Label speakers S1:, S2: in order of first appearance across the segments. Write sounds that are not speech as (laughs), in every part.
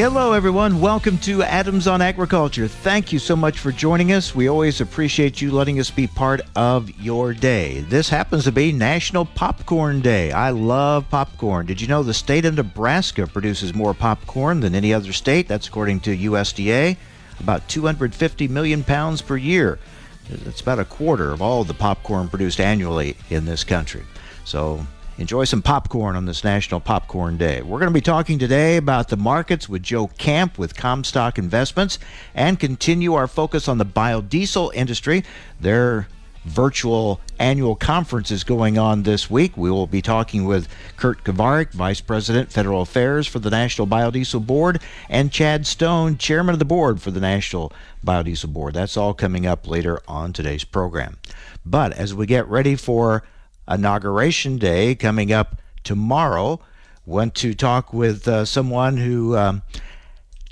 S1: Hello, everyone. Welcome to Adams on Agriculture. Thank you so much for joining us. We always appreciate you letting us be part of your day. This happens to be National Popcorn Day. I love popcorn. Did you know the state of Nebraska produces more popcorn than any other state? That's according to USDA, about 250 million pounds per year. It's about a quarter of all the popcorn produced annually in this country. So Enjoy some popcorn on this National Popcorn Day. We're going to be talking today about the markets with Joe Camp with Comstock Investments and continue our focus on the biodiesel industry. Their virtual annual conference is going on this week. We will be talking with Kurt Kovarik, Vice President, Federal Affairs for the National Biodiesel Board, and Chad Stone, Chairman of the Board for the National Biodiesel Board. That's all coming up later on today's program. But as we get ready for Inauguration Day coming up tomorrow. Want to talk with uh, someone who um,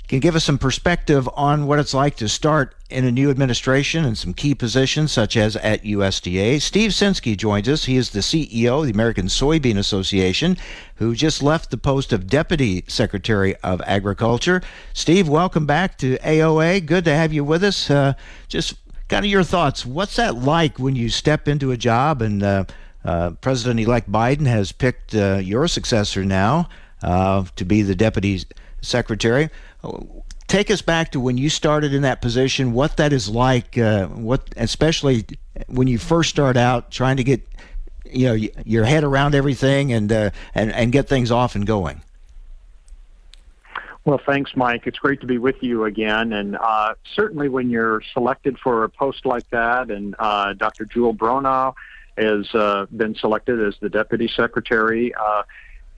S1: can give us some perspective on what it's like to start in a new administration and some key positions, such as at USDA. Steve Censky joins us. He is the CEO of the American Soybean Association, who just left the post of Deputy Secretary of Agriculture. Steve, welcome back to AOA. Good to have you with us. Uh, just kind of your thoughts. What's that like when you step into a job and uh, uh, President elect Biden has picked uh, your successor now uh, to be the deputy secretary. Take us back to when you started in that position, what that is like, uh, what especially when you first start out trying to get you know your head around everything and uh, and and get things off and going.
S2: Well, thanks, Mike. It's great to be with you again. And uh, certainly when you're selected for a post like that, and Dr. Jewel Bronaugh has uh, been selected as the deputy secretary. Uh,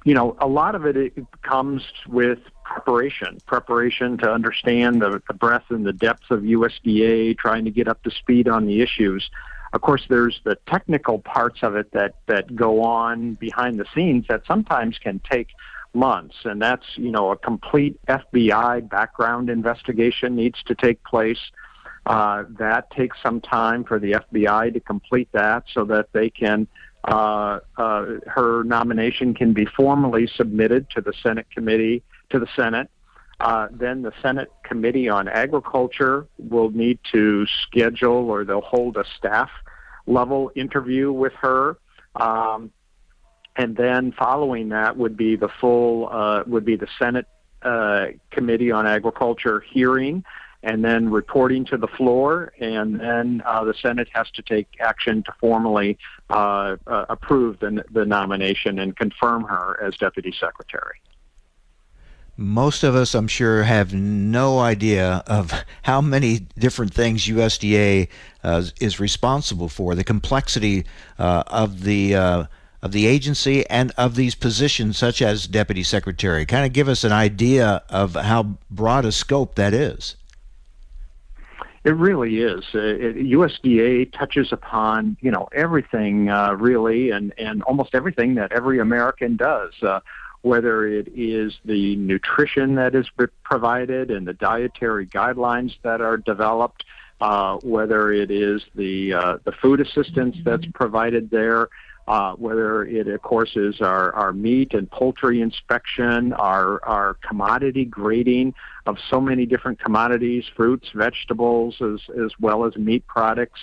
S2: you know, a lot of it, it comes with preparation, preparation to understand the, the breadth and the depth of USDA, trying to get up to speed on the issues. Of course, there's the technical parts of it that, that go on behind the scenes that sometimes can take months. And that's, you know, a complete FBI background investigation needs to take place. Uh, that takes some time for the FBI to complete that so that they can uh, uh, her nomination can be formally submitted to the Senate committee to the Senate. Uh, then the Senate Committee on Agriculture will need to schedule or they'll hold a staff level interview with her. Um, and then following that would be the full uh, would be the Senate uh, Committee on Agriculture hearing and then reporting to the floor, and then uh, the Senate has to take action to formally uh, uh, approve the, the nomination and confirm her as Deputy Secretary.
S1: Most of us, I'm sure, have no idea of how many different things USDA uh, is responsible for, the complexity uh, of the uh, of the agency and of these positions, such as deputy secretary. Kind of give us an idea of how broad a scope that is.
S2: It really is. Uh, it, USDA touches upon you know everything uh, really, and and almost everything that every American does. Uh, whether it is the nutrition that is provided and the dietary guidelines that are developed, uh, whether it is the uh, the food assistance that's provided there, uh, whether it, of course, is our, our meat and poultry inspection, our, our commodity grading of so many different commodities, fruits, vegetables, as, as well as meat products,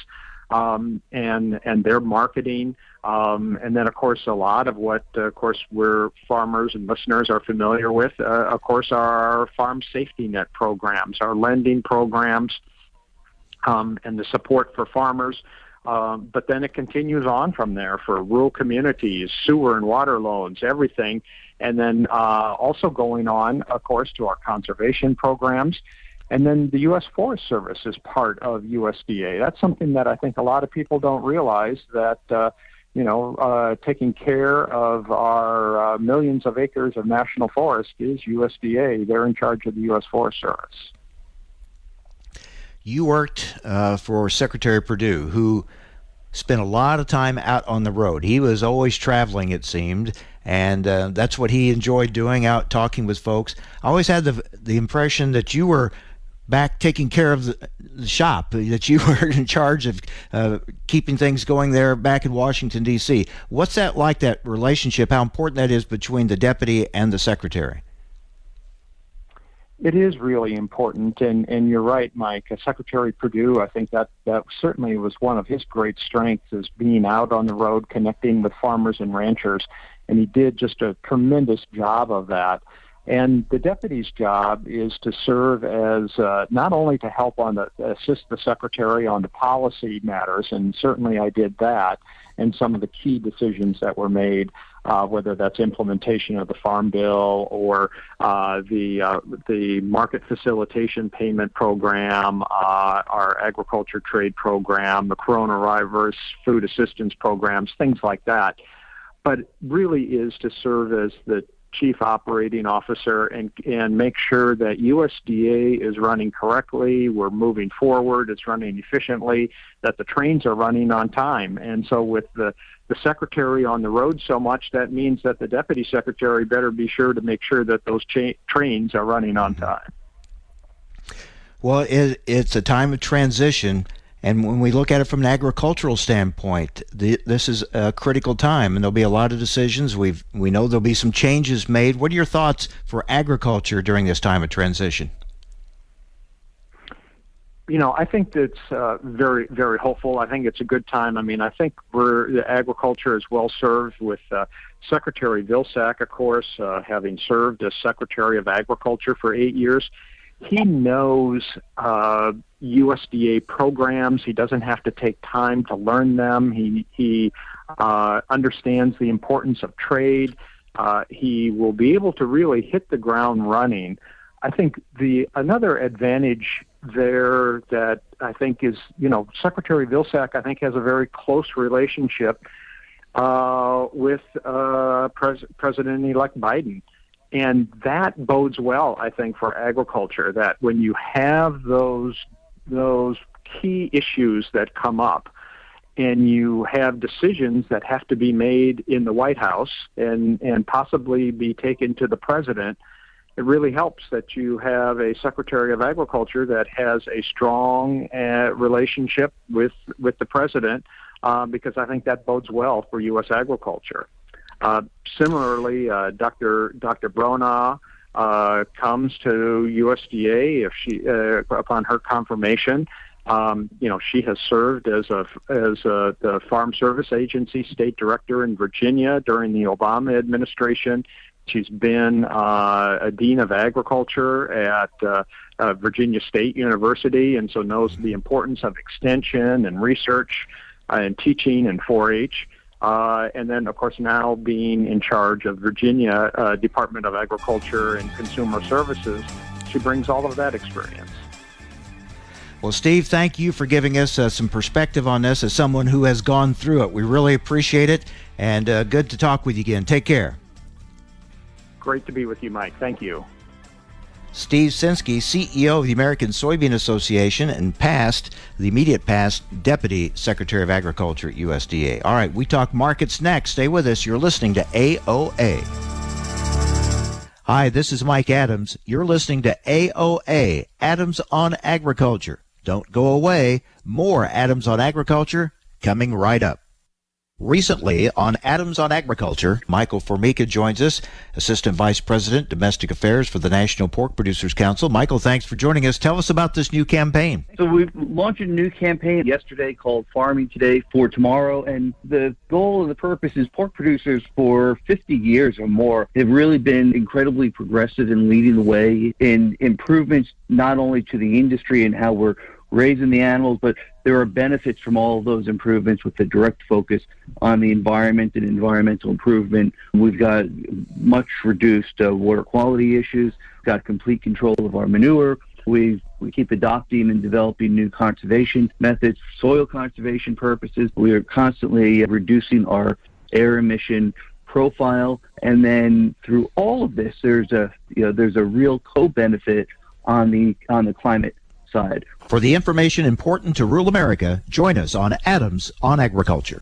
S2: um, and, and their marketing. Um, and then, of course, a lot of what, uh, of course, we're farmers and listeners are familiar with, uh, of course, are our farm safety net programs, our lending programs, um, and the support for farmers. Um, but then it continues on from there for rural communities, sewer and water loans, everything. And then uh, also going on, of course, to our conservation programs. And then the U.S. Forest Service is part of USDA. That's something that I think a lot of people don't realize that, uh, you know, uh, taking care of our uh, millions of acres of national forest is USDA. They're in charge of the U.S. Forest Service.
S1: You worked uh, for Secretary Perdue, who spent a lot of time out on the road. He was always traveling, it seemed, and uh, that's what he enjoyed doing, out talking with folks. I always had the the impression that you were back taking care of the, the shop, (laughs) that you were in charge of uh, keeping things going there back in Washington, D.C. What's that like, that relationship, how important that is between the deputy and the secretary?
S2: It is really important, and, and you're right, Mike. Uh, secretary Perdue, I think that that certainly was one of his great strengths is being out on the road, connecting with farmers and ranchers, and he did just a tremendous job of that. And the deputy's job is to serve as uh, not only to help on the assist the secretary on the policy matters, and certainly I did that, and some of the key decisions that were made, uh, whether that's implementation of the Farm Bill or uh, the uh, the Market Facilitation Payment Program, uh, our Agriculture Trade Program, the Coronavirus Food Assistance Programs, things like that. But really is to serve as the chief operating officer and and make sure that USDA is running correctly, we're moving forward, it's running efficiently, that the trains are running on time. And so with the the secretary on the road so much that means that the deputy secretary better be sure to make sure that those cha- trains are running on mm-hmm. time.
S1: Well, it, it's a time of transition and when we look at it from an agricultural standpoint, the, this is a critical time, and there'll be a lot of decisions. We we know there'll be some changes made. What are your thoughts for agriculture during this time of transition?
S2: You know, I think that's uh, very very hopeful. I think it's a good time. I mean, I think we're the agriculture is well served with uh, Secretary Vilsack, of course, uh, having served as Secretary of Agriculture for eight years he knows uh, USDA programs. He doesn't have to take time to learn them. He he uh, understands the importance of trade. Uh, he will be able to really hit the ground running. I think the another advantage there that I think is you know Secretary Vilsack I think has a very close relationship uh, with uh, Pres- President-elect Biden. And that bodes well, I think, for agriculture. That when you have those those key issues that come up, and you have decisions that have to be made in the White House and and possibly be taken to the president, it really helps that you have a Secretary of Agriculture that has a strong uh, relationship with with the president, uh, because I think that bodes well for U.S. agriculture. Uh, similarly, Dr. Dr. Bronaugh uh, comes to USDA if she uh, upon her confirmation. Um, you know, she has served as a as a, the Farm Service Agency state director in Virginia during the Obama administration. She's been uh, a dean of agriculture at uh, uh, Virginia State University, and so knows the importance of extension and research uh, and teaching and 4-H. Uh, and then, of course, now being in charge of Virginia uh, Department of Agriculture and Consumer Services, she brings all of that experience.
S1: Well, Steve, thank you for giving us uh, some perspective on this as someone who has gone through it. We really appreciate it, and uh, good to talk with you again. Take care.
S2: Great to be with you, Mike. Thank you.
S1: Steve Censky, CEO of the American Soybean Association and past, the immediate past, Deputy Secretary of Agriculture at USDA. All right, we talk markets next. Stay with us. You're listening to AOA. Hi, this is Mike Adams. You're listening to AOA, Adams on Agriculture. Don't go away. More Adams on Agriculture coming right up. Recently on Adams on Agriculture, Michael Formica joins us, Assistant Vice President, Domestic Affairs for the National Pork Producers Council. Michael, thanks for joining us. Tell us about this new campaign.
S3: So we've launched a new campaign yesterday called Farming Today for Tomorrow, and the goal and the purpose is pork producers for 50 years or more have really been incredibly progressive in leading the way in improvements not only to the industry and how we're raising the animals, but there are benefits from all of those improvements with the direct focus on the environment and environmental improvement. We've got much reduced uh, water quality issues, got complete control of our manure. We we keep adopting and developing new conservation methods for soil conservation purposes. We are constantly reducing our air emission profile, and then through all of this, there's a you know there's a real co-benefit on the on the climate side.
S1: For the information important to rural America, join us on Adams on Agriculture.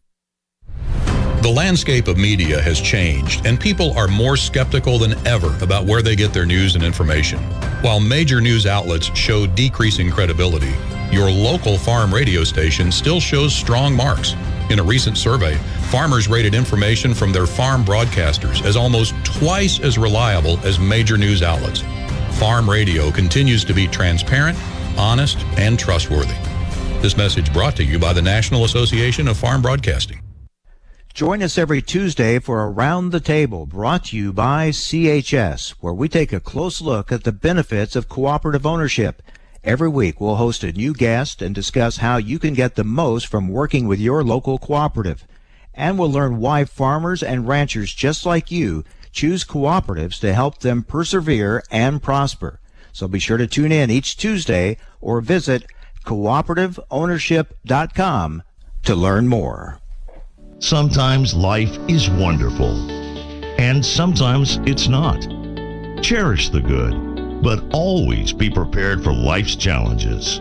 S4: The landscape of media has changed, and people are more skeptical than ever about where they get their news and information. While major news outlets show decreasing credibility, your local farm radio station still shows strong marks. In a recent survey, farmers rated information from their farm broadcasters as almost twice as reliable as major news outlets. Farm radio continues to be transparent, honest, and trustworthy. This message brought to you by the National Association of Farm Broadcasting.
S1: Join us every Tuesday for Around the Table, brought to you by CHS, where we take a close look at the benefits of cooperative ownership. Every week, we'll host a new guest and discuss how you can get the most from working with your local cooperative. And we'll learn why farmers and ranchers just like you choose cooperatives to help them persevere and prosper. So be sure to tune in each Tuesday or visit cooperativeownership.com to learn more.
S5: Sometimes life is wonderful, and sometimes it's not. Cherish the good, but always be prepared for life's challenges.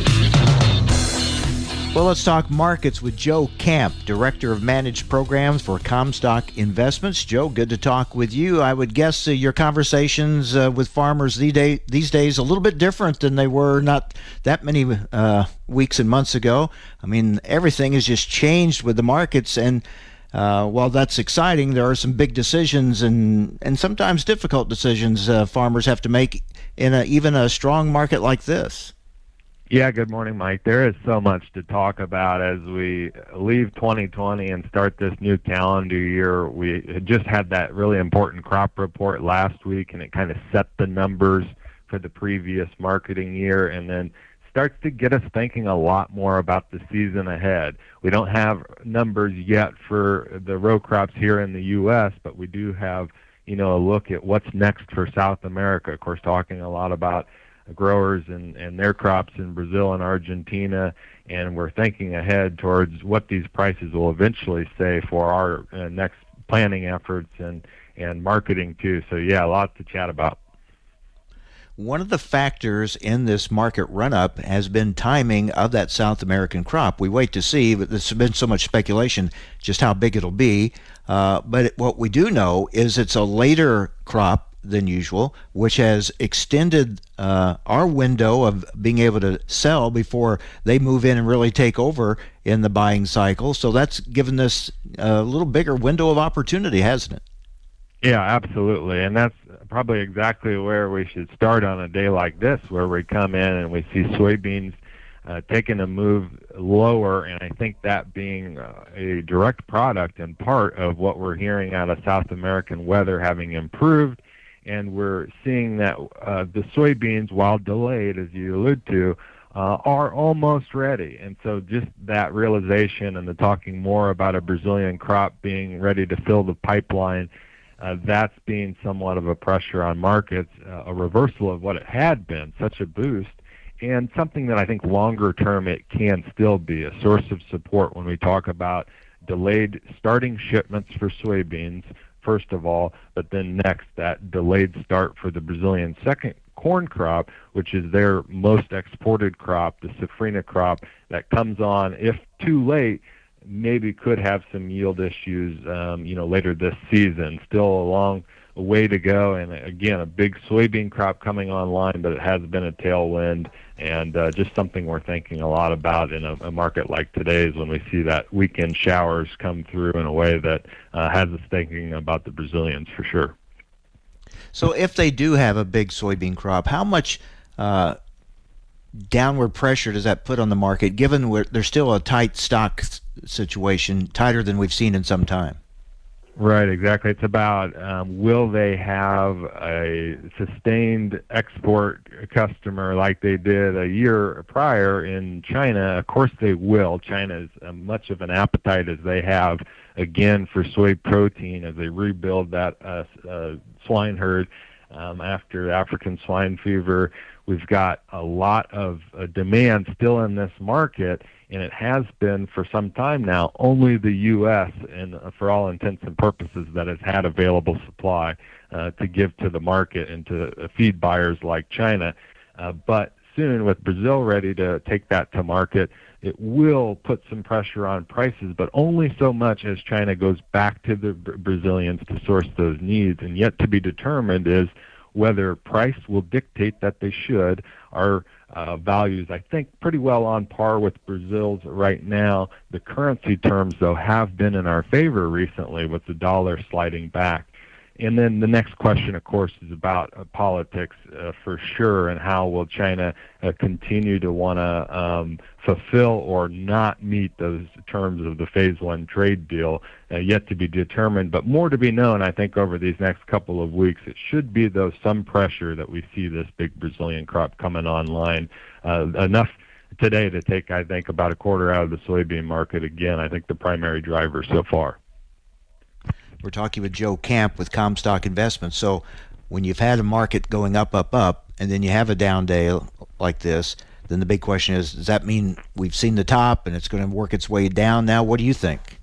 S1: Well, let's talk markets with Joe Camp, Director of Managed Programs for Comstock Investments. Joe, good to talk with you. I would guess uh, your conversations uh, with farmers these, day, these days a little bit different than they were not that many uh, weeks and months ago. I mean, everything has just changed with the markets, and uh, while that's exciting, there are some big decisions and and sometimes difficult decisions uh, farmers have to make in a, even a strong market like this.
S6: Yeah, good morning, Mike. There is so much to talk about as we leave 2020 and start this new calendar year. We just had that really important crop report last week, and it kind of set the numbers for the previous marketing year and then starts to get us thinking a lot more about the season ahead. We don't have numbers yet for the row crops here in the U.S., but we do have, you know, a look at what's next for South America. Of course, talking a lot about growers and, and their crops in Brazil and Argentina, and we're thinking ahead towards what these prices will eventually say for our uh, next planning efforts and, and marketing too. So yeah, a lot to chat about.
S1: One of the factors in this market run up has been timing of that South American crop. We wait to see, but there's been so much speculation just how big it'll be. Uh, but what we do know is it's a later crop than usual, which has extended uh, our window of being able to sell before they move in and really take over in the buying cycle. So that's given us a little bigger window of opportunity, hasn't it?
S6: Yeah, absolutely. And that's probably exactly where we should start on a day like this, where we come in and we see soybeans uh, taking a move lower, and I think that being uh, a direct product and part of what we're hearing out of South American weather having improved and we're seeing that uh, the soybeans, while delayed, as you allude to, uh, are almost ready. And so just that realization and the talking more about a Brazilian crop being ready to fill the pipeline, uh, that's being somewhat of a pressure on markets, uh, a reversal of what it had been, such a boost, and something that I think longer term it can still be a source of support when we talk about delayed starting shipments for soybeans first of all, but then next that delayed start for the Brazilian second corn crop, which is their most exported crop, the safrinha crop that comes on if too late maybe could have some yield issues, um, you know, later this season. Still a long way to go, and again, a big soybean crop coming online, but it has been a tailwind, and uh, just something we're thinking a lot about in a, a market like today's when we see that weekend showers come through in a way that uh, has us thinking about the Brazilians for sure.
S1: So, if they do have a big soybean crop, how much uh, downward pressure does that put on the market, given there's still a tight stock situation, tighter than we've seen in some time?
S6: Right, exactly. It's about um, will they have a sustained export customer like they did a year prior in China? Of course they will. China is uh, much of an appetite as they have again for soy protein as they rebuild that uh, uh, swine herd um, after African swine fever. We've got a lot of uh, demand still in this market and it has been for some time now only the U.S. and for all intents and purposes that has had available supply uh, to give to the market and to feed buyers like China. Uh, but soon, with Brazil ready to take that to market, it will put some pressure on prices, but only so much as China goes back to the Brazilians to source those needs. And yet to be determined is whether price will dictate that they should. Our uh, values, I think, pretty well on par with Brazil's right now. The currency terms, though, have been in our favor recently with the dollar sliding back. And then the next question, of course, is about uh, politics uh, for sure, and how will China uh, continue to want to um, fulfill or not meet those terms of the Phase One trade deal? Uh, yet to be determined, but more to be known, I think, over these next couple of weeks. It should be, though, some pressure that we see this big Brazilian crop coming online. Uh, enough today to take, I think, about a quarter out of the soybean market. Again, I think the primary driver so far.
S1: We're talking with Joe Camp with Comstock Investments. So when you've had a market going up, up, up, and then you have a down day like this, then the big question is, does that mean we've seen the top and it's going to work its way down now? What do you think?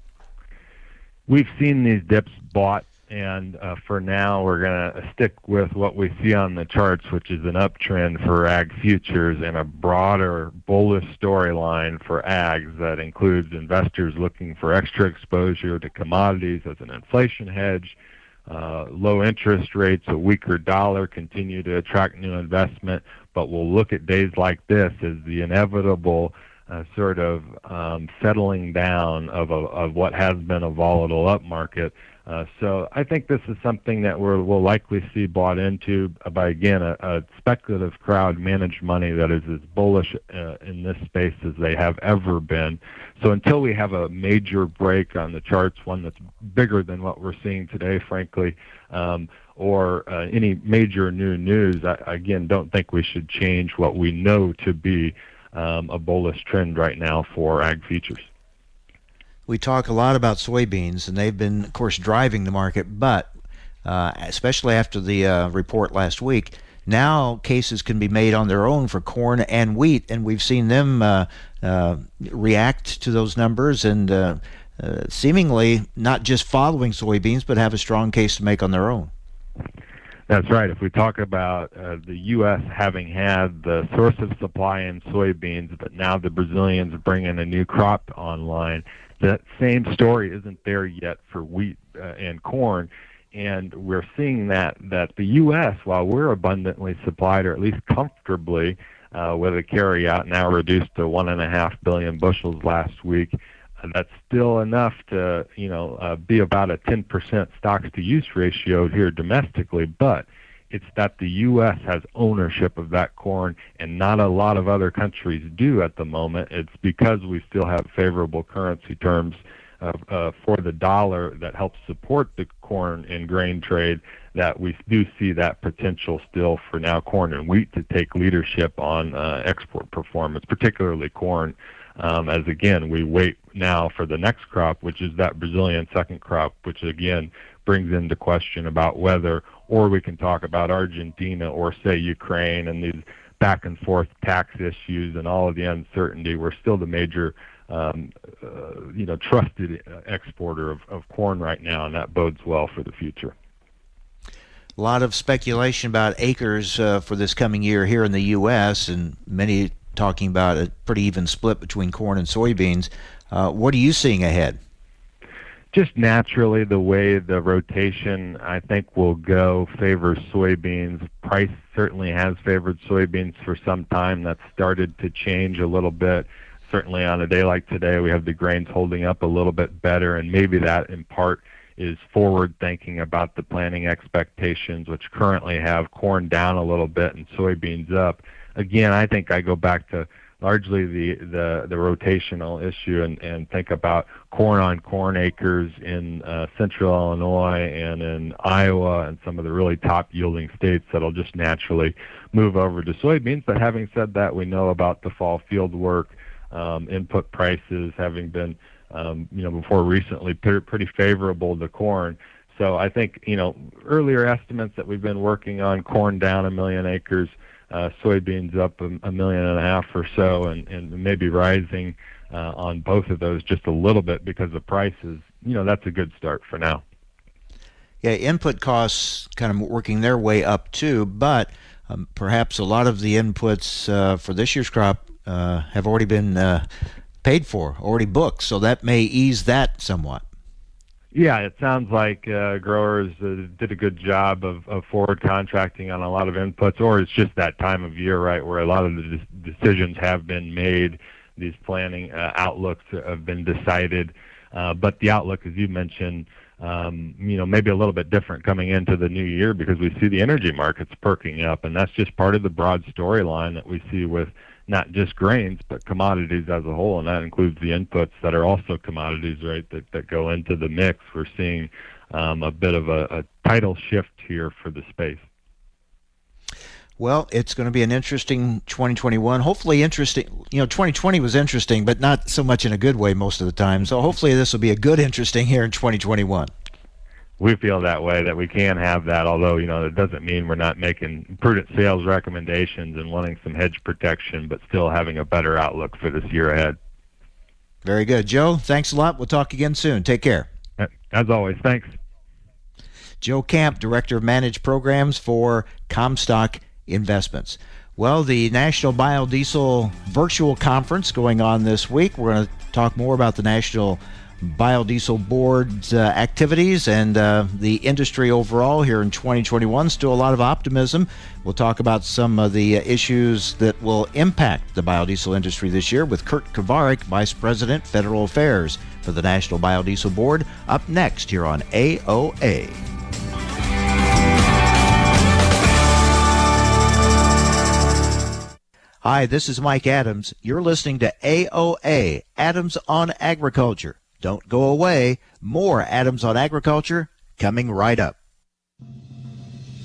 S6: We've seen these dips bought and uh, for now we're going to stick with what we see on the charts, which is an uptrend for ag futures and a broader bullish storyline for ags that includes investors looking for extra exposure to commodities as an inflation hedge. Uh, low interest rates, a weaker dollar continue to attract new investment, but we'll look at days like this as the inevitable uh, sort of um, settling down of, a, of what has been a volatile up market uh, so I think this is something that we will likely see bought into by again a, a, speculative crowd managed money that is as bullish uh, in this space as they have ever been. So until we have a major break on the charts, one that's bigger than what we're seeing today, frankly, um, or uh, any major new news, I again don't think we should change what we know to be um, a bullish trend right now for ag futures
S1: we talk a lot about soybeans, and they've been, of course, driving the market. But uh, especially after the uh, report last week, now cases can be made on their own for corn and wheat, and we've seen them uh, uh react to those numbers and uh, uh, seemingly not just following soybeans, but have a strong case to make on their own.
S6: That's right. If we talk about uh, the U.S. having had the source of supply in soybeans, but now the Brazilians bringing a new crop online, that same story isn't there yet for wheat uh, and corn. And we're seeing that that the U.S., while we're abundantly supplied, or at least comfortably, uh, with a carryout now reduced to one and a half billion bushels last week, uh, that's still enough to you know uh, be about a 10% stocks to use ratio here domestically. But it's that the U.S. has ownership of that corn, and not a lot of other countries do at the moment. It's because we still have favorable currency terms uh, uh, for the dollar that helps support the corn and grain trade that we do see that potential still for now corn and wheat to take leadership on uh, export performance, particularly corn. Um, as again, we wait now for the next crop, which is that Brazilian second crop, which again brings into question about whether or we can talk about Argentina or say Ukraine and these back and forth tax issues and all of the uncertainty. We're still the major, um, uh, you know, trusted exporter of, of corn right now, and that bodes well for the future.
S1: a lot of speculation about acres uh, for this coming year here in the U.S., and many talking about a pretty even split between corn and soybeans. Uh, what are you seeing ahead?
S6: Just naturally, the way the rotation, I think, will go favors soybeans. Price certainly has favored soybeans for some time. That's started to change a little bit. Certainly, on a day like today, we have the grains holding up a little bit better, and maybe that in part is forward thinking about the planning expectations, which currently have corn down a little bit and soybeans up. Again, I think I go back to largely the, the, the rotational issue and, and think about corn on corn acres in uh, central Illinois and in Iowa and some of the really top yielding states that'll just naturally move over to soybeans. But having said that, we know about the fall field work, um, input prices having been um, you know, before recently, pretty favorable to corn. So I think, you know, earlier estimates that we've been working on, corn down a million acres, uh, soybeans up a, a million and a half or so, and, and maybe rising uh, on both of those just a little bit because the prices. You know, that's a good start for now.
S1: Yeah, input costs kind of working their way up too, but um, perhaps a lot of the inputs uh, for this year's crop uh, have already been uh, paid for, already booked, so that may ease that somewhat.
S6: Yeah, it sounds like uh, growers uh, did a good job of, of forward contracting on a lot of inputs, or it's just that time of year, right, where a lot of the de- decisions have been made. These planning uh, outlooks have been decided, uh, but the outlook, as you mentioned, um, you know, maybe a little bit different coming into the new year because we see the energy markets perking up, and that's just part of the broad storyline that we see with not just grains, but commodities as a whole, and that includes the inputs that are also commodities, right, that, that go into the mix. We're seeing um, a bit of a, a tidal shift here for the space.
S1: Well, it's going to be an interesting 2021. Hopefully, interesting. You know, 2020 was interesting, but not so much in a good way most of the time. So, hopefully, this will be a good interesting here in 2021
S6: we feel that way that we can have that. Although you know it doesn't mean we're not making prudent sales recommendations and wanting some hedge protection, but still having a better outlook for this year ahead.
S1: Very good, Joe. Thanks a lot. We'll talk again soon. Take care.
S6: As always, thanks.
S1: Joe Camp, Director of Managed Programs for Comstock Investments. Well, the National Biodiesel Virtual Conference going on this week. We're going to talk more about the National biodiesel board's uh, activities and uh, the industry overall here in 2021. Still a lot of optimism. We'll talk about some of the uh, issues that will impact the biodiesel industry this year with Kurt Kovarik, Vice President, Federal Affairs for the National Biodiesel Board, up next here on AOA. Hi, this is Mike Adams. You're listening to AOA, Adams on Agriculture. Don't go away. More Adams on Agriculture coming right up.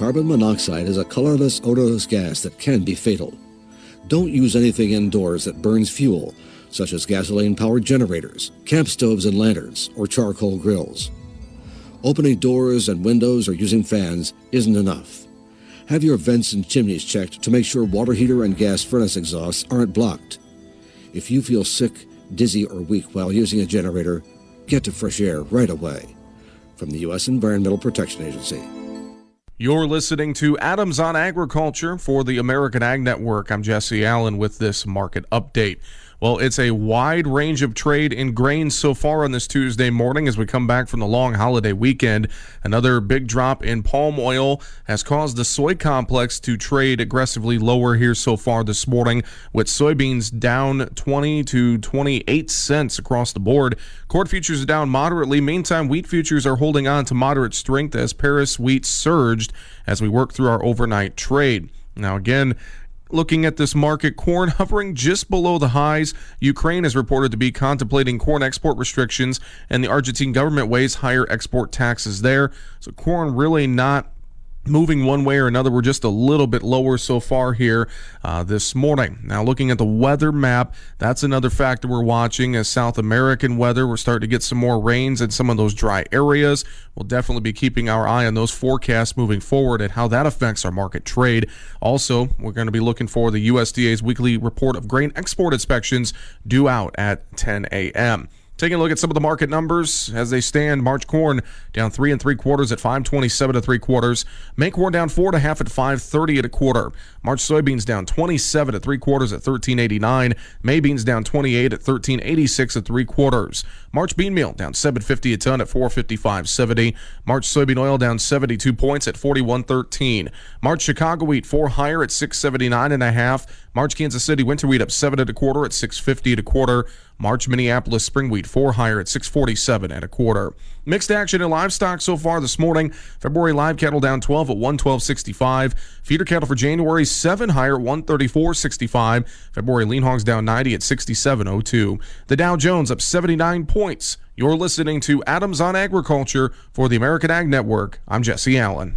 S7: Carbon monoxide is a colorless, odorless gas that can be fatal. Don't use anything indoors that burns fuel, such as gasoline powered generators, camp stoves and lanterns, or charcoal grills. Opening doors and windows or using fans isn't enough. Have your vents and chimneys checked to make sure water heater and gas furnace exhausts aren't blocked. If you feel sick, dizzy, or weak while using a generator, get to fresh air right away. From the U.S. Environmental Protection Agency.
S8: You're listening to Adams on Agriculture for the American Ag Network. I'm Jesse Allen with this market update. Well, it's a wide range of trade in grains so far on this Tuesday morning as we come back from the long holiday weekend. Another big drop in palm oil has caused the soy complex to trade aggressively lower here so far this morning, with soybeans down 20 to 28 cents across the board. Corn futures are down moderately. Meantime, wheat futures are holding on to moderate strength as Paris wheat surged as we work through our overnight trade. Now, again, Looking at this market, corn (laughs) hovering just below the highs. Ukraine is reported to be contemplating corn export restrictions, and the Argentine government weighs higher export taxes there. So, corn really not moving one way or another. We're just a little bit lower so far here uh, this morning. Now, looking at the weather map, that's another factor we're watching as South American weather. We're starting to get some more rains in some of those dry areas. We'll definitely be keeping our eye on those forecasts moving forward and how that affects our market trade. Also, we're going to be looking for the USDA's weekly report of grain export inspections due out at 10 a.m. Taking a look at some of the market numbers as they stand. March corn down three and three quarters at 527 to three quarters. May corn down four and a half at 530 at a quarter. March soybeans down 27 at three quarters at 1389. May beans down 28 at 1386 at three quarters. March bean meal down 750 a ton at 455.70. March soybean oil down 72 points at 41.13. March Chicago wheat four higher at 679 and a half. March Kansas City winter wheat up seven at a quarter at 650 at a quarter. March Minneapolis spring wheat four higher at 647 and a quarter. Mixed action in livestock so far this morning. February live cattle down 12 at 112.65. Feeder cattle for January seven higher at 134.65. February lean hogs down 90 at 67.02. The Dow Jones up 79 points. You're listening to Adams on Agriculture for the American Ag Network. I'm Jesse Allen.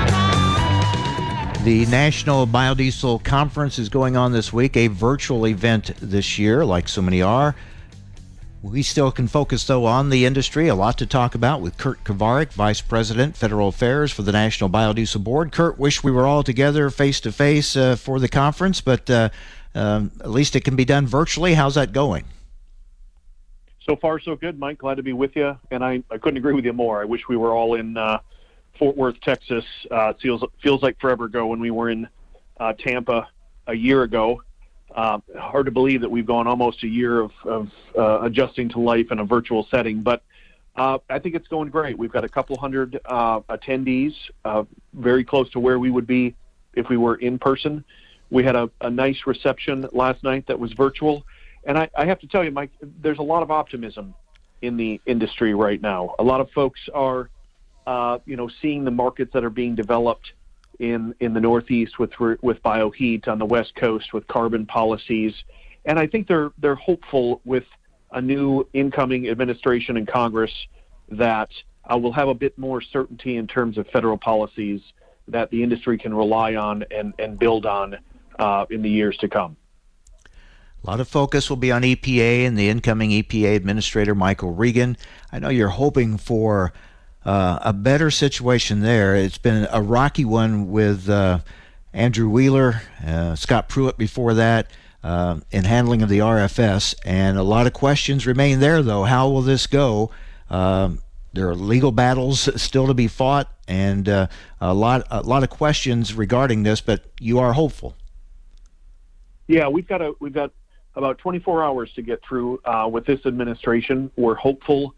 S1: The National Biodiesel Conference is going on this week, a virtual event this year, like so many are. We still can focus, though, on the industry. A lot to talk about with Kurt Kovarik, Vice President, Federal Affairs for the National Biodiesel Board. Kurt, wish we were all together face to face for the conference, but uh, um, at least it can be done virtually. How's that going?
S9: So far, so good, Mike. Glad to be with you. And I, I couldn't agree with you more. I wish we were all in uh, Fort Worth, Texas. Uh, feels feels like forever ago when we were in uh, Tampa a year ago. Uh, hard to believe that we've gone almost a year of, of uh, adjusting to life in a virtual setting, but uh, I think it's going great. We've got a couple hundred uh, attendees, uh, very close to where we would be if we were in person. We had a, a nice reception last night that was virtual, and I, I have to tell you, Mike, there's a lot of optimism in the industry right now. A lot of folks are, uh, you know, seeing the markets that are being developed in in the Northeast with with bioheat on the West Coast with carbon policies, and I think they're they're hopeful with a new incoming administration and Congress that uh, will have a bit more certainty in terms of federal policies that the industry can rely on and, and build on uh, in the years to come.
S1: A lot of focus will be on EPA and the incoming EPA Administrator, Michael Regan. I know you're hoping for uh, a better situation there. It's been a rocky one with uh, Andrew Wheeler, uh, Scott Pruitt before that, uh, in handling of the RFS, and a lot of questions remain there. Though, how will this go? Um, there are legal battles still to be fought, and uh, a lot a lot of questions regarding this. But you are hopeful.
S9: Yeah, we've got a we've got about 24 hours to get through uh, with this administration. We're hopeful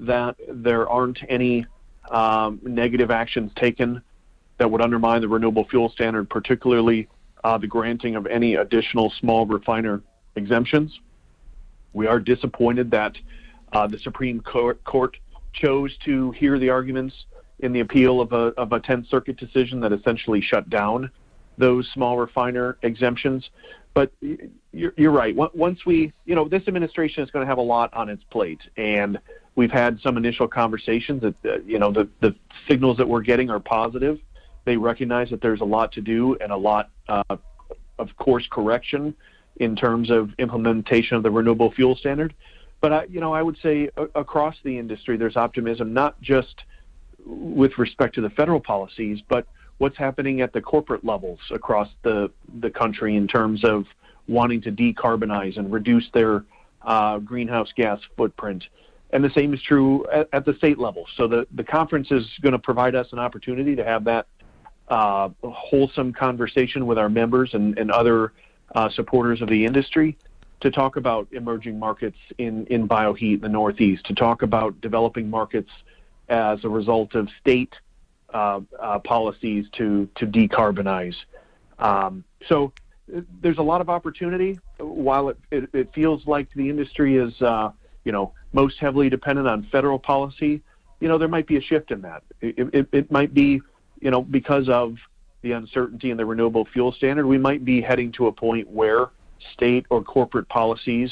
S9: that there aren't any um, negative actions taken that would undermine the renewable fuel standard, particularly uh, the granting of any additional small refiner exemptions. We are disappointed that uh, the Supreme Court, Court, chose to hear the arguments in the appeal of a, of a 10th Circuit decision that essentially shut down those small refiner exemptions. but you're, you're right. Once we, you know, this administration is going to have a lot on its plate, and we've had some initial conversations that, uh, you know, the, the signals that we're getting are positive. They recognize that there's a lot to do and a lot uh, of course correction in terms of implementation of the renewable fuel standard. But I, you know, I would say across the industry, there's optimism, not just with respect to the federal policies, but what's happening at the corporate levels across the, the country in terms of wanting to decarbonize and reduce their uh, greenhouse gas footprint. And the same is true at, at, the state level. So the, the conference is going to provide us an opportunity to have that uh, wholesome conversation with our members and, and other uh, supporters of the industry to talk about emerging markets in, in bioheat in the Northeast, to talk about developing markets as a result of state uh, uh, policies to to decarbonize. Um, so there's a lot of opportunity. While it, it, it feels like the industry is uh, you know most heavily dependent on federal policy, you know there might be a shift in that. It, it, it might be you know because of the uncertainty in the renewable fuel standard, we might be heading to a point where state or corporate policies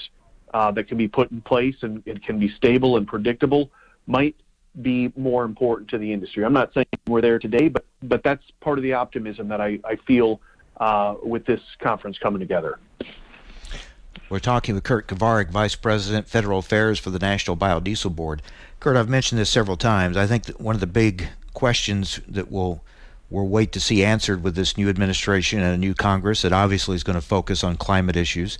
S9: uh, that can be put in place and, and can be stable and predictable might be more important to the industry. I'm not saying we're there today, but but that's part of the optimism that I, I feel uh, with this conference coming together.
S1: We're talking with Kurt Kovarik, Vice President, Federal Affairs for the National Biodiesel Board. Kurt, I've mentioned this several times. I think that one of the big questions that we'll we'll wait to see answered with this new administration and a new Congress that obviously is going to focus on climate issues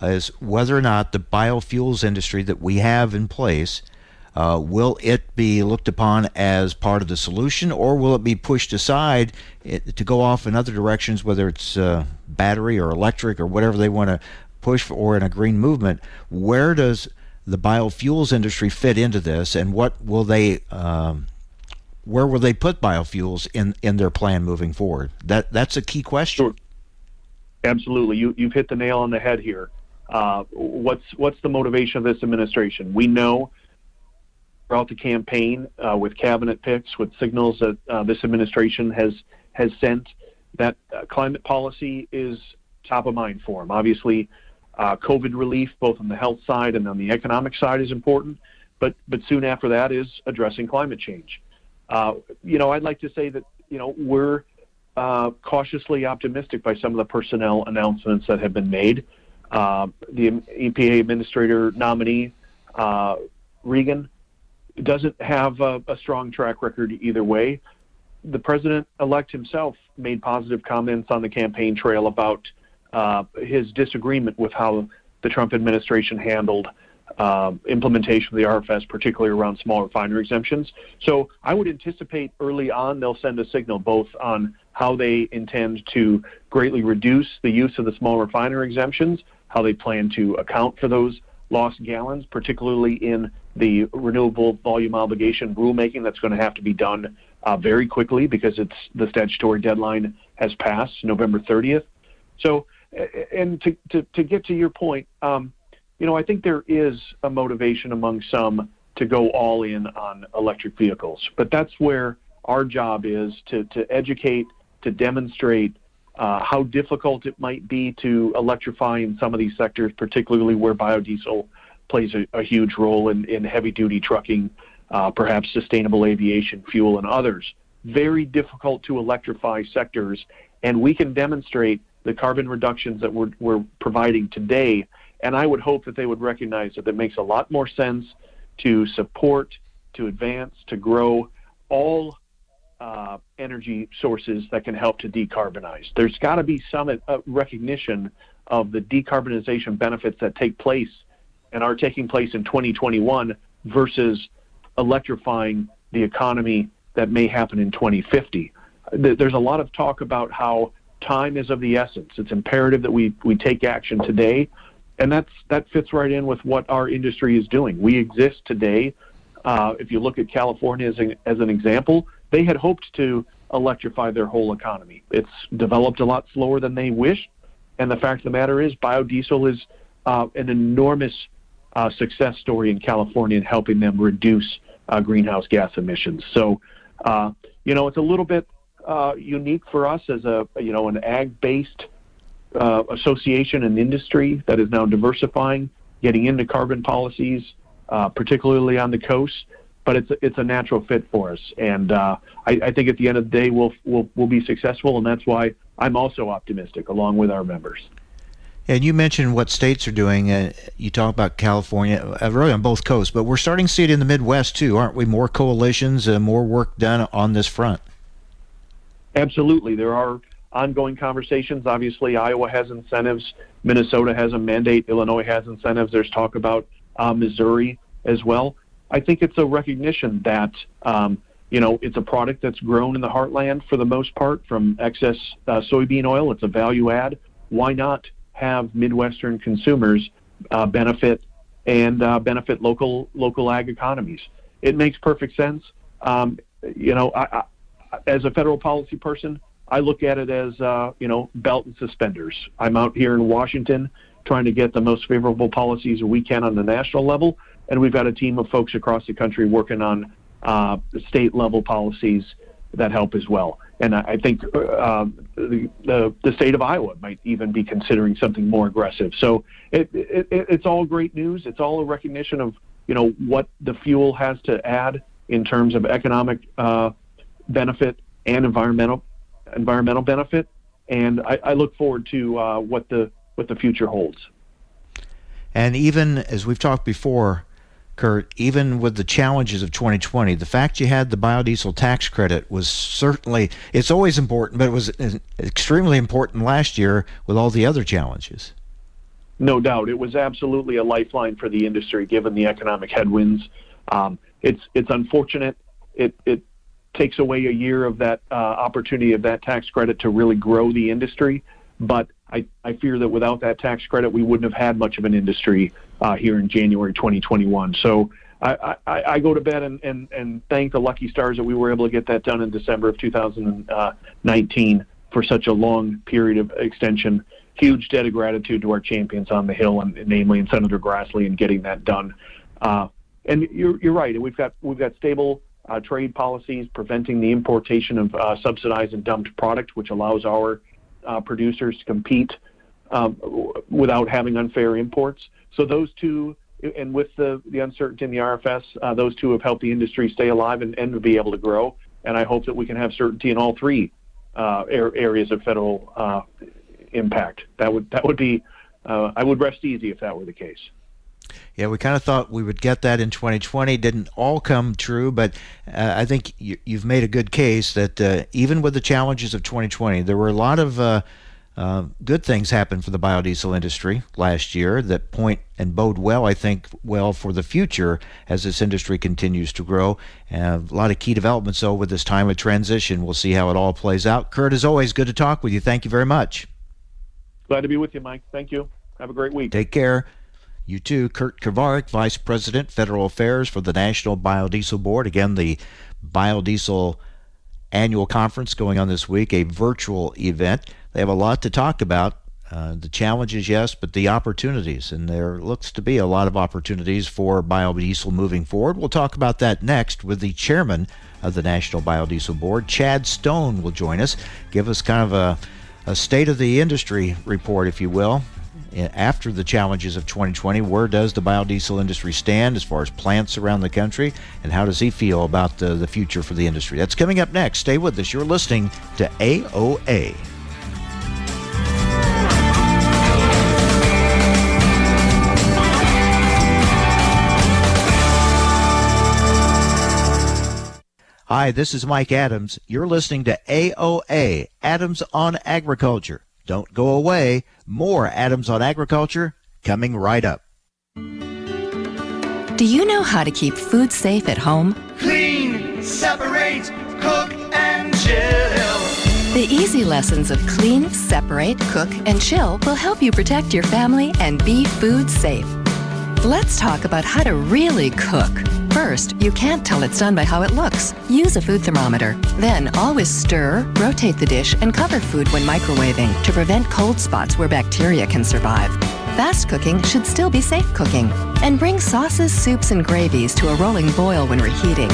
S1: is whether or not the biofuels industry that we have in place – uh, will it be looked upon as part of the solution, or will it be pushed aside to go off in other directions, whether it's uh, battery or electric or whatever they want to push for, or in a green movement? Where does the biofuels industry fit into this, and what will they? Um, where will they put biofuels in, in their plan moving forward? That that's a key question. Sure.
S9: Absolutely, you you've hit the nail on the head here. Uh, what's what's the motivation of this administration? We know throughout the campaign uh, with cabinet picks, with signals that uh, this administration has has sent that uh, climate policy is top of mind for them. Obviously, uh, COVID relief, both on the health side and on the economic side, is important. But but soon after that is addressing climate change. Uh, you know, I'd like to say that you know we're uh, cautiously optimistic by some of the personnel announcements that have been made. the EPA Administrator nominee Regan doesn't have a, a strong track record either way. The president elect himself made positive comments on the campaign trail about uh, his disagreement with how the Trump administration handled uh, implementation of the RFS, particularly around small refinery exemptions. So I would anticipate early on they'll send a signal both on how they intend to greatly reduce the use of the small refinery exemptions, how they plan to account for those lost gallons, particularly in the renewable volume obligation rulemaking that's going to have to be done uh, very quickly because it's the statutory deadline has passed November 30th. So, and to, to, to get to your point, um, you know, I think there is a motivation among some to go all in on electric vehicles, but that's where our job is to, to educate, to demonstrate uh, how difficult it might be to electrify in some of these sectors, particularly where biodiesel plays a, a huge role in, in heavy duty trucking, uh, perhaps sustainable aviation fuel, and others. Very difficult to electrify sectors, and we can demonstrate the carbon reductions that we're, we're providing today. And I would hope that they would recognize that it makes a lot more sense to support, to advance, to grow all uh, energy sources that can help to decarbonize. There's got to be some uh, recognition of the decarbonization benefits that take place and are taking place in 2021 versus electrifying the economy that may happen in 2050. There's a lot of talk about how time is of the essence. It's imperative that we, we take action today, and that's that fits right in with what our industry is doing. We exist today. Uh, if you look at California as, a, as an example, they had hoped to electrify their whole economy. It's developed a lot slower than they wished, and the fact of the matter is, biodiesel is uh, an enormous uh, success story in California in helping them reduce uh, greenhouse gas emissions. So, uh, you know, it's a little bit uh, unique for us as a you know an ag-based uh, association and industry that is now diversifying, getting into carbon policies, uh, particularly on the coast. But it's it's a natural fit for us, and uh, I, I think at the end of the day we'll we'll we'll be successful, and that's why I'm also optimistic, along with our members.
S1: And you mentioned what states are doing. Uh, you talk about California, uh, really on both coasts, but we're starting to see it in the Midwest too, aren't we? More coalitions, uh, more work done on this front.
S9: Absolutely, there are ongoing conversations. Obviously, Iowa has incentives, Minnesota has a mandate, Illinois has incentives. There's talk about uh, Missouri as well. I think it's a recognition that um, you know it's a product that's grown in the heartland for the most part from excess uh, soybean oil. It's a value add. Why not have Midwestern consumers uh, benefit and uh, benefit local local ag economies? It makes perfect sense. Um, you know, I, as a federal policy person, I look at it as uh, you know belt and suspenders. I'm out here in Washington trying to get the most favorable policies we can on the national level, and we've got a team of folks across the country working on uh, state level policies that help as well. And I, think uh, the, the, the state of Iowa might even be considering something more aggressive. So it, it, it's all great news. It's all a recognition of you know what the fuel has to add in terms of economic uh, benefit and environmental environmental benefit. And I, I look forward to uh, what the what the future holds.
S1: And even as we've talked before, Kurt, even with the challenges of 2020, the fact you had the biodiesel tax credit was certainly, it's always important, but it was extremely important last year with all the other challenges.
S9: No doubt. It was absolutely a lifeline for the industry given the economic headwinds. Um, it's, it's unfortunate. It, it takes away a year of that uh, opportunity of that tax credit to really grow the industry. But I, I fear that without that tax credit, we wouldn't have had much of an industry uh, here in January 2021. So I, I, I go to bed and, and, and thank the lucky stars that we were able to get that done in December of 2019 for such a long period of extension. Huge debt of gratitude to our champions on the Hill, and, and namely in Senator Grassley, in getting that done. Uh, and you're, you're right. We've got we've got stable uh, trade policies preventing the importation of uh, subsidized and dumped product, which allows our uh, producers to compete um, without having unfair imports. So those two, and with the, the uncertainty in the RFS, uh, those two have helped the industry stay alive and, and be able to grow. And I hope that we can have certainty in all three uh, areas of federal uh, impact. That would that would be I would rest easy if that were the case.
S1: Yeah, we kind of thought we would get that in 2020. Didn't all come true, but uh, I think you, have made a good case that uh, even with the challenges of 2020, there were a lot of uh, uh, good things happen for the biodiesel industry last year that point and bode well, I think, well for the future as this industry continues to grow. a lot of key developments, though, with this time of transition. We'll see how it all plays out. Kurt, as always, good to talk with you. Thank you very much.
S9: Glad to be with you, Mike. Thank you. Have a great week.
S1: Take care. You too, Kurt Kovarik, Vice President, Federal Affairs for the National Biodiesel Board. Again, the biodiesel annual conference going on this week, a virtual event. They have a lot to talk about. Uh, the challenges, yes, but the opportunities. And there looks to be a lot of opportunities for biodiesel moving forward. We'll talk about that next with the chairman of the National Biodiesel Board, Chad Stone, will join us, give us kind of a, a state of the industry report, if you will, after the challenges of 2020, where does the biodiesel industry stand as far as plants around the country, and how does he feel about the, the future for the industry? That's coming up next. Stay with us. You're listening to AOA. Hi, this is Mike Adams. You're listening to AOA, Adams on Agriculture. Don't go away. More Adams on Agriculture coming right up.
S10: Do you know how to keep food safe at home?
S11: Clean, separate, cook, and chill.
S10: The easy lessons of clean, separate, cook, and chill will help you protect your family and be food safe. Let's talk about how to really cook. First, you can't tell it's done by how it looks. Use a food thermometer. Then, always stir, rotate the dish, and cover food when microwaving to prevent cold spots where bacteria can survive. Fast cooking should still be safe cooking. And bring sauces, soups, and gravies to a rolling boil when reheating.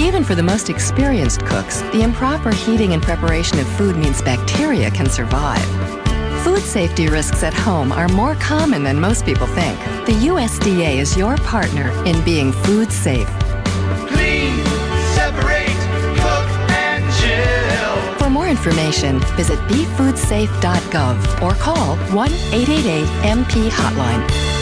S10: Even for the most experienced cooks, the improper heating and preparation of food means bacteria can survive. Food safety risks at home are more common than most people think. The USDA is your partner in being food safe.
S11: Clean, separate, cook, and chill.
S10: For more information, visit befoodsafe.gov or call 1 888 MP Hotline.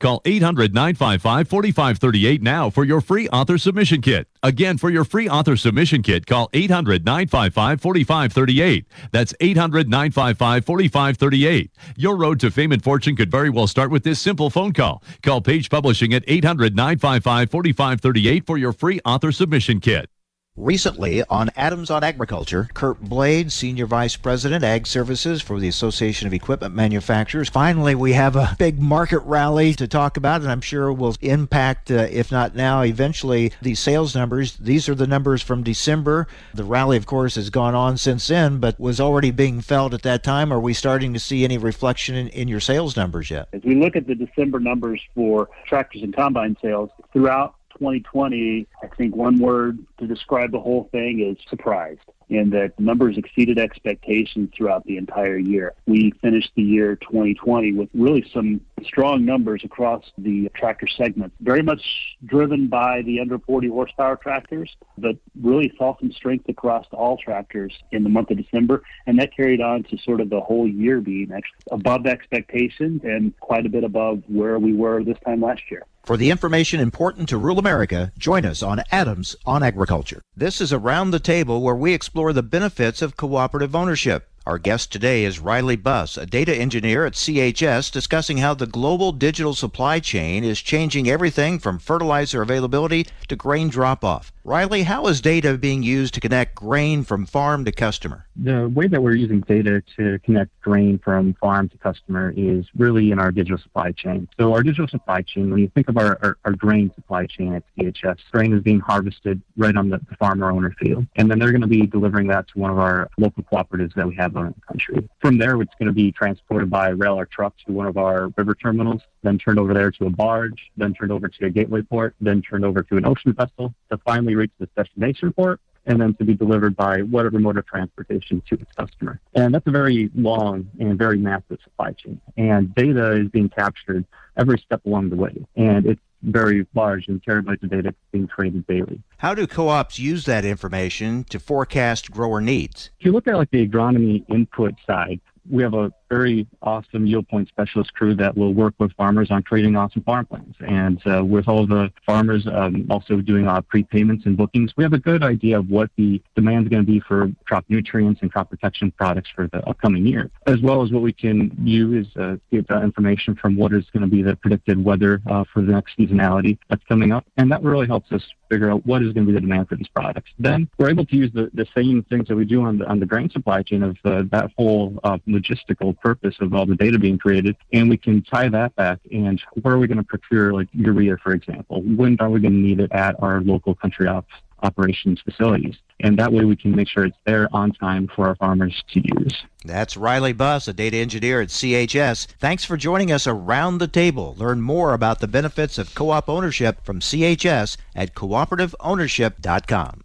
S12: Call 800 955 4538 now for your free author submission kit. Again, for your free author submission kit, call 800 955 4538. That's 800 955 4538. Your road to fame and fortune could very well start with this simple phone call. Call Page Publishing at 800 955 4538 for your free author submission kit.
S1: Recently on Adams on Agriculture, Curt Blades, Senior Vice President, Ag Services for the Association of Equipment Manufacturers. Finally, we have a big market rally to talk about, and I'm sure will impact, uh, if not now, eventually, the sales numbers. These are the numbers from December. The rally, of course, has gone on since then, but was already being felt at that time. Are we starting to see any reflection in, in your sales numbers yet?
S13: As we look at the December numbers for tractors and combine sales throughout 2020, I think one word to describe the whole thing is surprised in that numbers exceeded expectations throughout the entire year. We finished the year 2020 with really some strong numbers across the tractor segment, very much driven by the under 40 horsepower tractors, but really saw some strength across all tractors in the month of December, and that carried on to sort of the whole year being above expectations and quite a bit above where we were this time last year.
S1: For the information important to rural America, join us on Adams on Agriculture. This is Around the Table where we explore the benefits of cooperative ownership. Our guest today is Riley Buss, a data engineer at CHS, discussing how the global digital supply chain is changing everything from fertilizer availability to grain drop off. Riley, how is data being used to connect grain from farm to customer?
S14: The way that we're using data to connect grain from farm to customer is really in our digital supply chain. So our digital supply chain, when you think of our, our, our grain supply chain at CHS, grain is being harvested right on the, the farmer owner field. And then they're going to be delivering that to one of our local cooperatives that we have around the country. From there, it's going to be transported by rail or truck to one of our river terminals, then turned over there to a barge, then turned over to a gateway port, then turned over to an ocean vessel to finally reach the destination port and then to be delivered by whatever mode of transportation to its customer. And that's a very long and very massive supply chain. And data is being captured every step along the way. And it's very large and terabytes of data being traded daily.
S1: How do co-ops use that information to forecast grower needs?
S14: If you look at like the agronomy input side, we have a very awesome yield point specialist crew that will work with farmers on creating awesome farm plans. And uh, with all the farmers um, also doing uh, prepayments and bookings, we have a good idea of what the demand is going to be for crop nutrients and crop protection products for the upcoming year, as well as what we can use uh, get information from what is going to be the predicted weather uh, for the next seasonality that's coming up. And that really helps us figure out what is going to be the demand for these products. Then we're able to use the, the same things that we do on the, on the grain supply chain of uh, that whole uh, logistical purpose of all the data being created, and we can tie that back. And where are we going to procure, like urea, for example? When are we going to need it at our local country ops? operations facilities. And that way we can make sure it's there on time for our farmers to use.
S1: That's Riley Buss, a data engineer at CHS. Thanks for joining us around the table. Learn more about the benefits of co op ownership from CHS at cooperativeownership.com.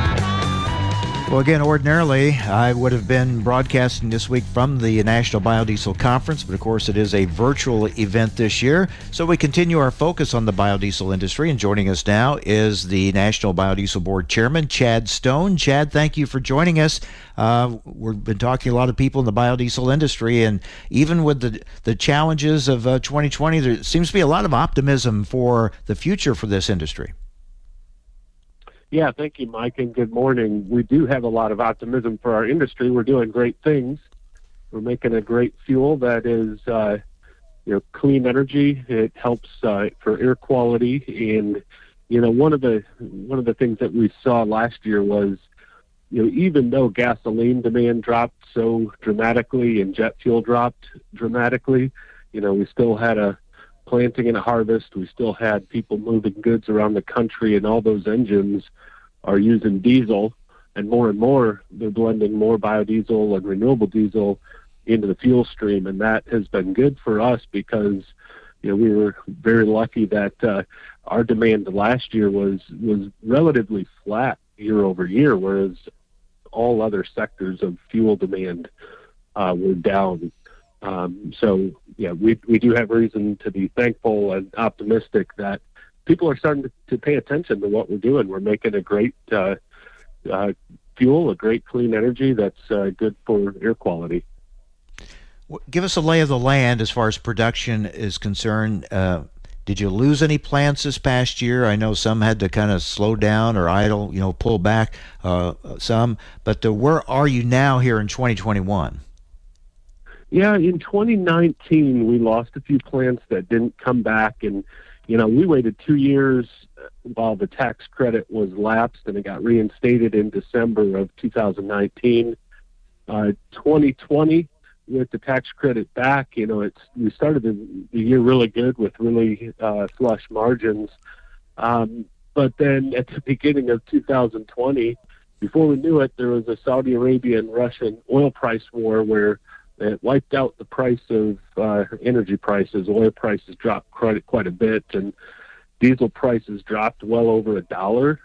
S1: Well, again, ordinarily I would have been broadcasting this week from the National Biodiesel Conference, but of course it is a virtual event this year. So we continue our focus on the biodiesel industry. And joining us now is the National Biodiesel Board Chairman, Chad Stone. Chad, thank you for joining us. Uh, we've been talking to a lot of people in the biodiesel industry, and even with the, the challenges of uh, 2020, there seems to be a lot of optimism for the future for this industry.
S15: Yeah, thank you, Mike, and good morning. We do have a lot of optimism for our industry. We're doing great things. We're making a great fuel that is, uh, you know, clean energy. It helps uh, for air quality, and you know, one of the one of the things that we saw last year was, you know, even though gasoline demand dropped so dramatically and jet fuel dropped dramatically, you know, we still had a planting and harvest. We still had people moving goods around the country, and all those engines are using diesel. And more and more, they're blending more biodiesel and renewable diesel into the fuel stream, and that has been good for us because you know we were very lucky that uh, our demand last year was was relatively flat year over year, whereas all other sectors of fuel demand uh, were down. Um, so yeah, we we do have reason to be thankful and optimistic that people are starting to, to pay attention to what we're doing. We're making a great uh, uh, fuel, a great clean energy that's uh, good for air quality.
S1: Give us a lay of the land as far as production is concerned. Uh, did you lose any plants this past year? I know some had to kind of slow down or idle, you know, pull back uh, some. But where are you now here in 2021?
S15: Yeah, in 2019 we lost a few plants that didn't come back, and you know we waited two years while the tax credit was lapsed, and it got reinstated in December of 2019. Uh, 2020 with the tax credit back, you know, it's we started the, the year really good with really uh, flush margins, um, but then at the beginning of 2020, before we knew it, there was a Saudi Arabian Russian oil price war where it wiped out the price of uh, energy prices. Oil prices dropped quite quite a bit, and diesel prices dropped well over a dollar,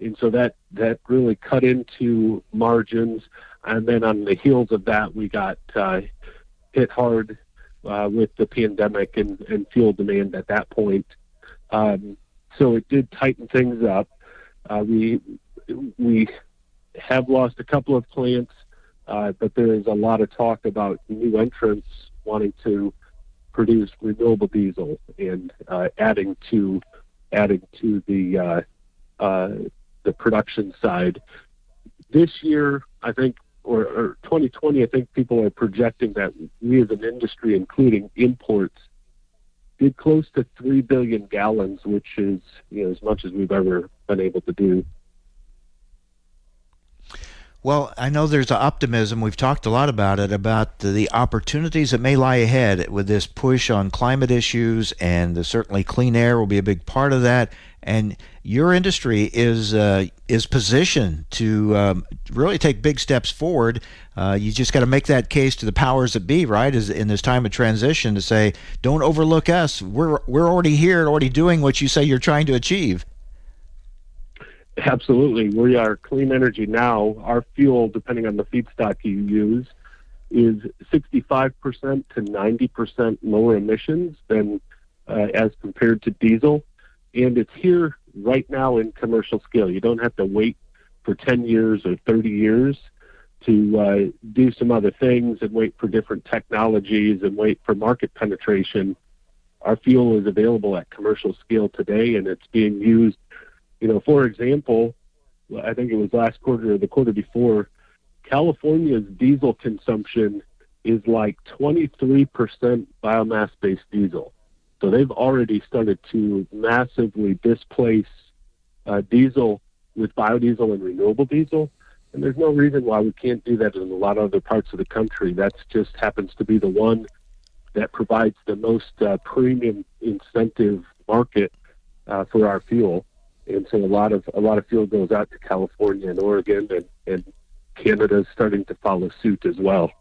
S15: and so that that really cut into margins. And then on the heels of that, we got uh, hit hard uh, with the pandemic and, and fuel demand at that point. Um, so it did tighten things up. Uh, we we have lost a couple of plants uh, but there is a lot of talk about new entrants wanting to produce renewable diesel and uh, adding to adding to the uh, uh, the production side. This year, I think, or, or 2020, I think people are projecting that we as an industry, including imports, did close to three billion gallons, which is you know as much as we've ever been able to do.
S1: Well, I know there's optimism. We've talked a lot about it, about the opportunities that may lie ahead with this push on climate issues, and certainly clean air will be a big part of that. And your industry is uh, is positioned to um, really take big steps forward. Uh, you just got to make that case to the powers that be, right? Is in this time of transition to say, don't overlook us. We're we're already here, already doing what you say you're trying to achieve.
S15: Absolutely. We are clean energy now. Our fuel, depending on the feedstock you use, is 65% to 90% lower emissions than uh, as compared to diesel. And it's here right now in commercial scale. You don't have to wait for 10 years or 30 years to uh, do some other things and wait for different technologies and wait for market penetration. Our fuel is available at commercial scale today and it's being used you know, for example, I think it was last quarter or the quarter before, California's diesel consumption is like 23% biomass based diesel. So they've already started to massively displace uh, diesel with biodiesel and renewable diesel. And there's no reason why we can't do that in a lot of other parts of the country. That just happens to be the one that provides the most uh, premium incentive market uh, for our fuel and so a lot of a lot of fuel goes out to California and Oregon, and, and Canada is starting to follow suit as well.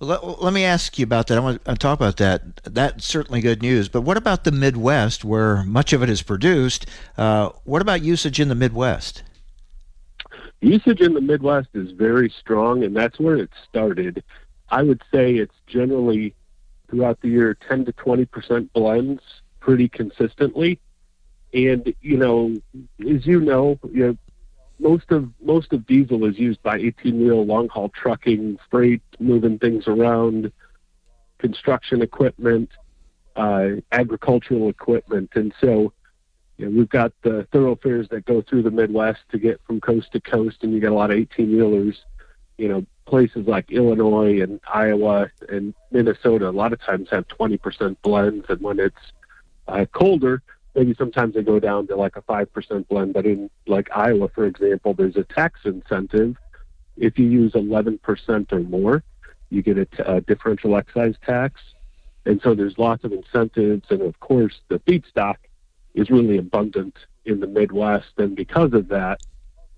S1: Well, let, let, me ask you about that. I want to talk about that. That's certainly good news. But what about the Midwest, where much of it is produced? Uh, what about usage in the Midwest?
S15: usage in the Midwest is very strong, and that's where it started. I would say it's generally throughout the year 10 to 20 percent blends pretty consistently. And you know, as you know, you know, most of most of diesel is used by 18 wheel long haul trucking, freight, moving things around, construction equipment, uh, agricultural equipment, and so you know, we've got the thoroughfares that go through the Midwest to get from coast to coast, and you got a lot of 18 wheelers. You know, places like Illinois and Iowa and Minnesota a lot of times have 20% blends, and when it's uh, colder, maybe sometimes they go down to like a 5% blend. But in like Iowa, for example, there's a tax incentive. If you use 11% or more, you get a, t- a differential excise tax. And so there's lots of incentives. And of course, the feedstock is really abundant in the Midwest. And because of that,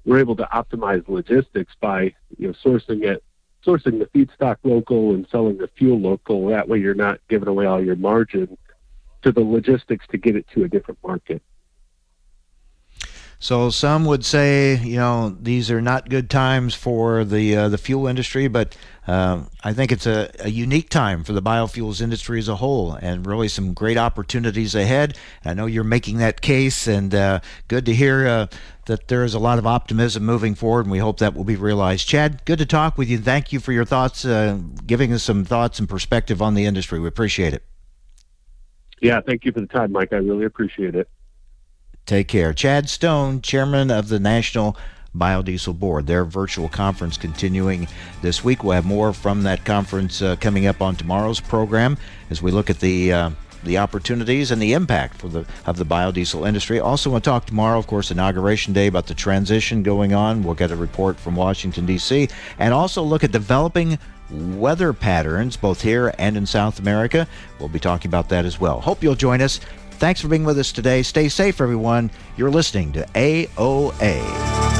S15: we're able to optimize logistics by you know sourcing it sourcing the feedstock local and selling the fuel local that way you're not giving away all your margin to the logistics to get it to a different market
S1: so some would say, you know, these are not good times for the uh, the fuel industry, but uh, I think it's a, a, unique time for the biofuels industry as a whole, and really some great opportunities ahead. I know you're making that case, and uh, good to hear uh, that there is a lot of optimism moving forward, and we hope that will be realized. Chad, good to talk with you. Thank you for your thoughts, uh, giving us some thoughts and perspective on the industry. We appreciate it.
S15: Yeah, thank you for the time, Mike. I really appreciate it.
S1: Take care. Chad Stone, chairman of the National Biodiesel Board. Their virtual conference continuing this week. We'll have more from that conference uh, coming up on tomorrow's program as we look at the. Uh, the opportunities and the impact for the of the biodiesel industry. Also, to talk tomorrow, of course, inauguration day about the transition going on. We'll get a report from Washington D.C. and also look at developing weather patterns both here and in South America. We'll be talking about that as well. Hope you'll join us. Thanks for being with us today. Stay safe, everyone. You're listening to AOA.